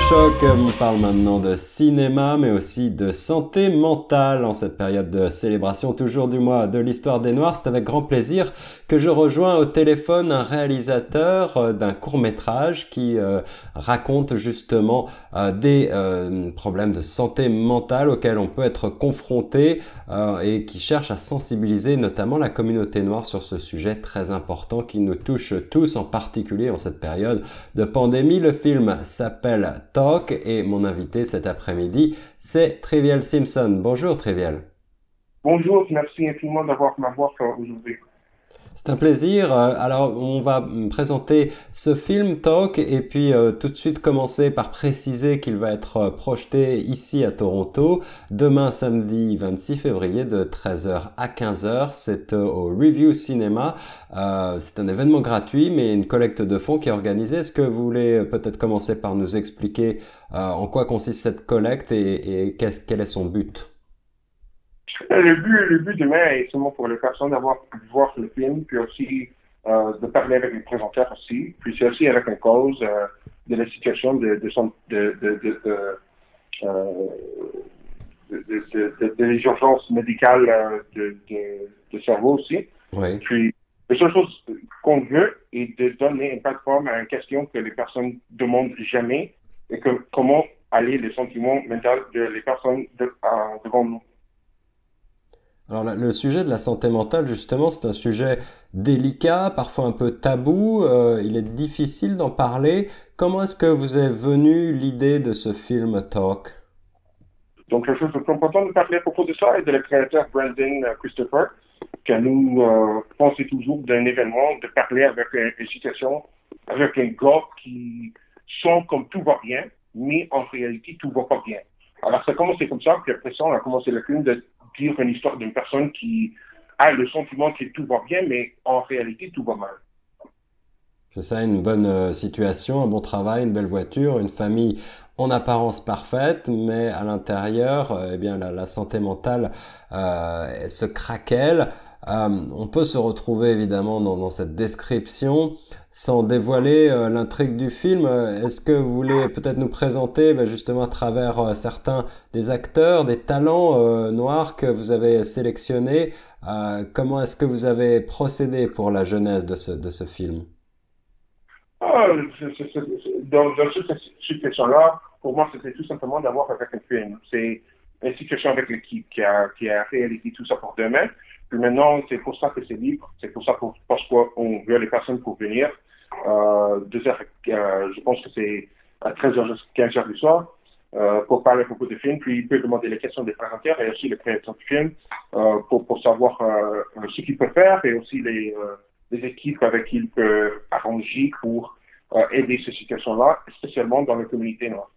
Choc, on parle maintenant de cinéma, mais aussi de santé mentale en cette période de célébration toujours du mois de l'histoire des Noirs. C'est avec grand plaisir que je rejoins au téléphone un réalisateur euh, d'un court métrage qui euh, raconte justement euh, des problèmes de santé mentale auxquels on peut être confronté et qui cherche à sensibiliser notamment la communauté noire sur ce sujet très important qui nous touche tous, en particulier en cette période de pandémie. Le film s'appelle Et mon invité cet après-midi, c'est Trivial Simpson. Bonjour Trivial. Bonjour, merci infiniment d'avoir m'avoir aujourd'hui. C'est un plaisir. Euh, alors, on va présenter ce film Talk et puis euh, tout de suite commencer par préciser qu'il va être euh, projeté ici à Toronto demain samedi 26 février de 13h à 15h. C'est au Review Cinema. c'est un événement gratuit mais une collecte de fonds qui est organisée. Est-ce que vous voulez peut-être commencer par nous expliquer en quoi consiste cette collecte et, et quel est son but? Le but, le but demain est seulement pour les personnes d'avoir pu voir le film, puis aussi euh, de parler avec les présenteurs aussi. Puis c'est aussi avec une cause euh, de la situation de, de, son, de, de, de, euh, de, de, les urgences médicales euh, de, de, de cerveau aussi. Oui. Puis la seule chose qu'on veut est de donner une plateforme à une question que les personnes demandent jamais et que comment aller les sentiments mentaux de les personnes de, devant nous. Alors le sujet de la santé mentale, justement, c'est un sujet délicat, parfois un peu tabou. Euh, il est difficile d'en parler. Comment est-ce que vous est venue l'idée de ce film Talk? Donc la chose important de parler à propos de ça est de le créateur Brandon euh, Christopher, qui nous euh, toujours d'un événement, de parler avec une, situation, avec un gars qui sent comme tout va bien, mais en réalité tout va pas bien. Alors ça a commencé comme ça, puis après ça on a commencé le film de dire une histoire d'une personne qui a le sentiment que tout va bien, mais en réalité, tout va mal. C'est ça, une bonne euh, situation, un bon travail, une belle voiture, une famille en apparence parfaite, mais à l'intérieur, euh, eh bien, la, santé mentale euh, se craquelle. Euh, on peut se retrouver évidemment dans, cette description sans dévoiler euh, l'intrigue du film. Est-ce que vous voulez peut-être nous présenter ben, justement à travers euh, certains des acteurs, des talents noirs que vous avez sélectionnés Comment est-ce que vous avez procédé pour la jeunesse de ce, film? Ah, dans, cette situation-là, pour moi, c'était tout simplement d'avoir avec un film. C'est une situation avec l'équipe qui a, qui a réalisé tout ça pour demain. Puis maintenant, c'est pour ça que c'est libre. C'est pour ça pour, parce qu'on veut les personnes pour venir. Euh, deux heures, euh, je pense que c'est à 13h, 15h du soir, euh, pour parler à propos du film. Puis il peut demander les questions des présenteurs et aussi les créateurs du film euh, pour, pour savoir euh, ce qu'il peut faire et aussi les, euh, les équipes avec qui il peut arranger pour aider ces situations-là, spécialement dans la communauté noire.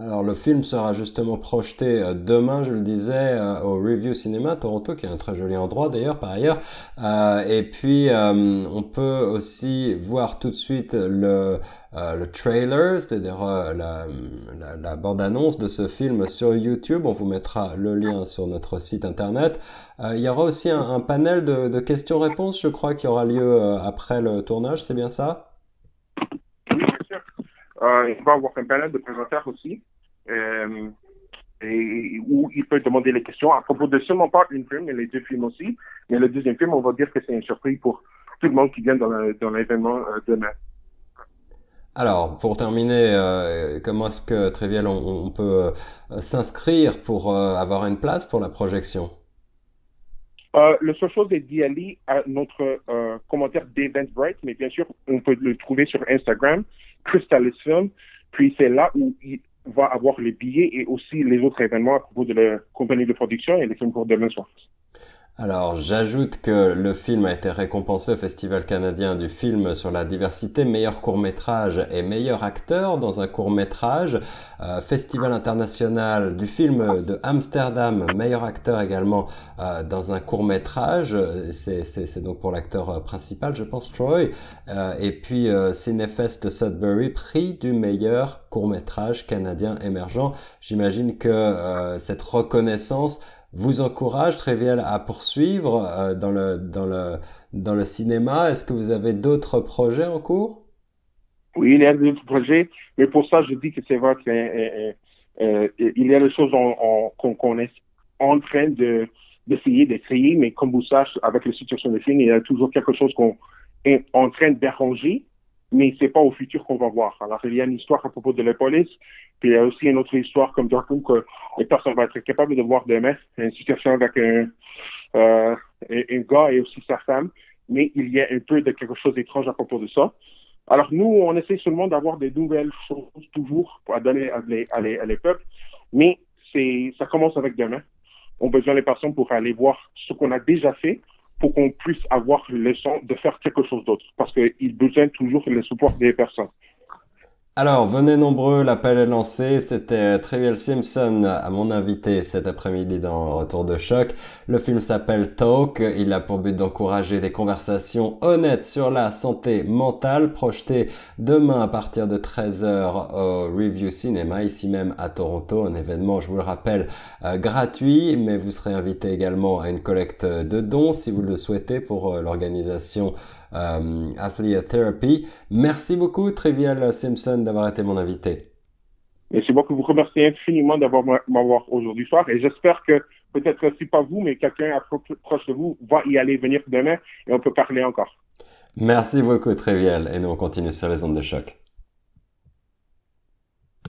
Alors le film sera justement projeté euh, demain, je le disais, euh, au Review Cinéma Toronto, qui est un très joli endroit d'ailleurs par ailleurs. Euh, et puis on peut aussi voir tout de suite le, le trailer, c'est-à-dire la, la, bande-annonce de ce film sur YouTube. On vous mettra le lien sur notre site internet. il y aura aussi un, un panel de, de questions-réponses, je crois, qui aura lieu après le tournage, c'est bien ça? euh, il va avoir un panel de présenteurs aussi, euh, et, où il peut demander les questions à propos de seulement pas une film, mais les deux films aussi. Mais le deuxième film, on va dire que c'est une surprise pour tout le monde qui vient dans l'événement euh, demain. Alors, pour terminer, euh, comment est-ce que, Trivial, on, peut euh, s'inscrire pour avoir une place pour la projection? Euh, le seul chose est d'y à notre euh, commentaire d'Eventbrite, mais bien sûr, on peut le trouver sur Instagram, Crystalis Film. Puis c'est là où il va avoir les billets et aussi les autres événements à propos de la compagnie de production et les films pour demain soir. Alors, j'ajoute que le film a été récompensé au Festival canadien du film sur la diversité, meilleur court-métrage et meilleur acteur dans un court-métrage, euh, Festival international du film de Amsterdam, meilleur acteur également euh, dans un court-métrage, c'est donc pour l'acteur principal, je pense, Troy, euh, et puis Cinefest Sudbury, prix du meilleur court-métrage canadien émergent. J'imagine que cette reconnaissance vous encourage, Trivial, à poursuivre dans, le, dans, le, cinéma. Est-ce que vous avez d'autres projets en cours? Oui, il y a d'autres projets, mais pour ça, je dis que c'est vrai qu'il y a des choses qu'on est en train de d'essayer d'essayer, mais comme vous savez, avec la situation des films, il y a toujours quelque chose qu'on est en train d'arranger, mais c'est pas au futur qu'on va voir. Alors, il y a une histoire à propos de la police, puis il y a aussi une autre histoire comme Darkroom que les personnes vont être capables de voir demain, une situation avec un, euh, un gars et aussi sa femme, mais il y a un peu de quelque chose d'étrange à propos de ça. Alors, nous, on essaie seulement d'avoir des nouvelles choses toujours pour donner à les, à les, à les peuples, mais c'est, ça commence avec demain ont besoin des personnes pour aller voir ce qu'on a déjà fait pour qu'on puisse avoir le son de faire quelque chose d'autre. Parce qu'ils besoin toujours le support des personnes. Alors, venez nombreux, l'appel est lancé. C'était Trivial Simpson à mon invité cet après-midi dans Retour de choc. Le film s'appelle Talk. Il a pour but d'encourager des conversations honnêtes sur la santé mentale, projeté demain à partir de 13h au Review Cinema, ici même à Toronto. Un événement, je vous le rappelle, euh, gratuit, mais vous serez invité également à une collecte de dons si vous le souhaitez pour euh, l'organisation euh, Athlete Therapy. Merci beaucoup, Trivial Simpson, d'avoir été mon invité. Merci beaucoup. Vous remercie infiniment d'avoir m'avoir aujourd'hui soir et j'espère que peut-être si pas vous, mais quelqu'un proche de vous va y aller venir demain et on peut parler encore. Merci beaucoup, Trivial. Et nous, on continue sur les ondes de choc.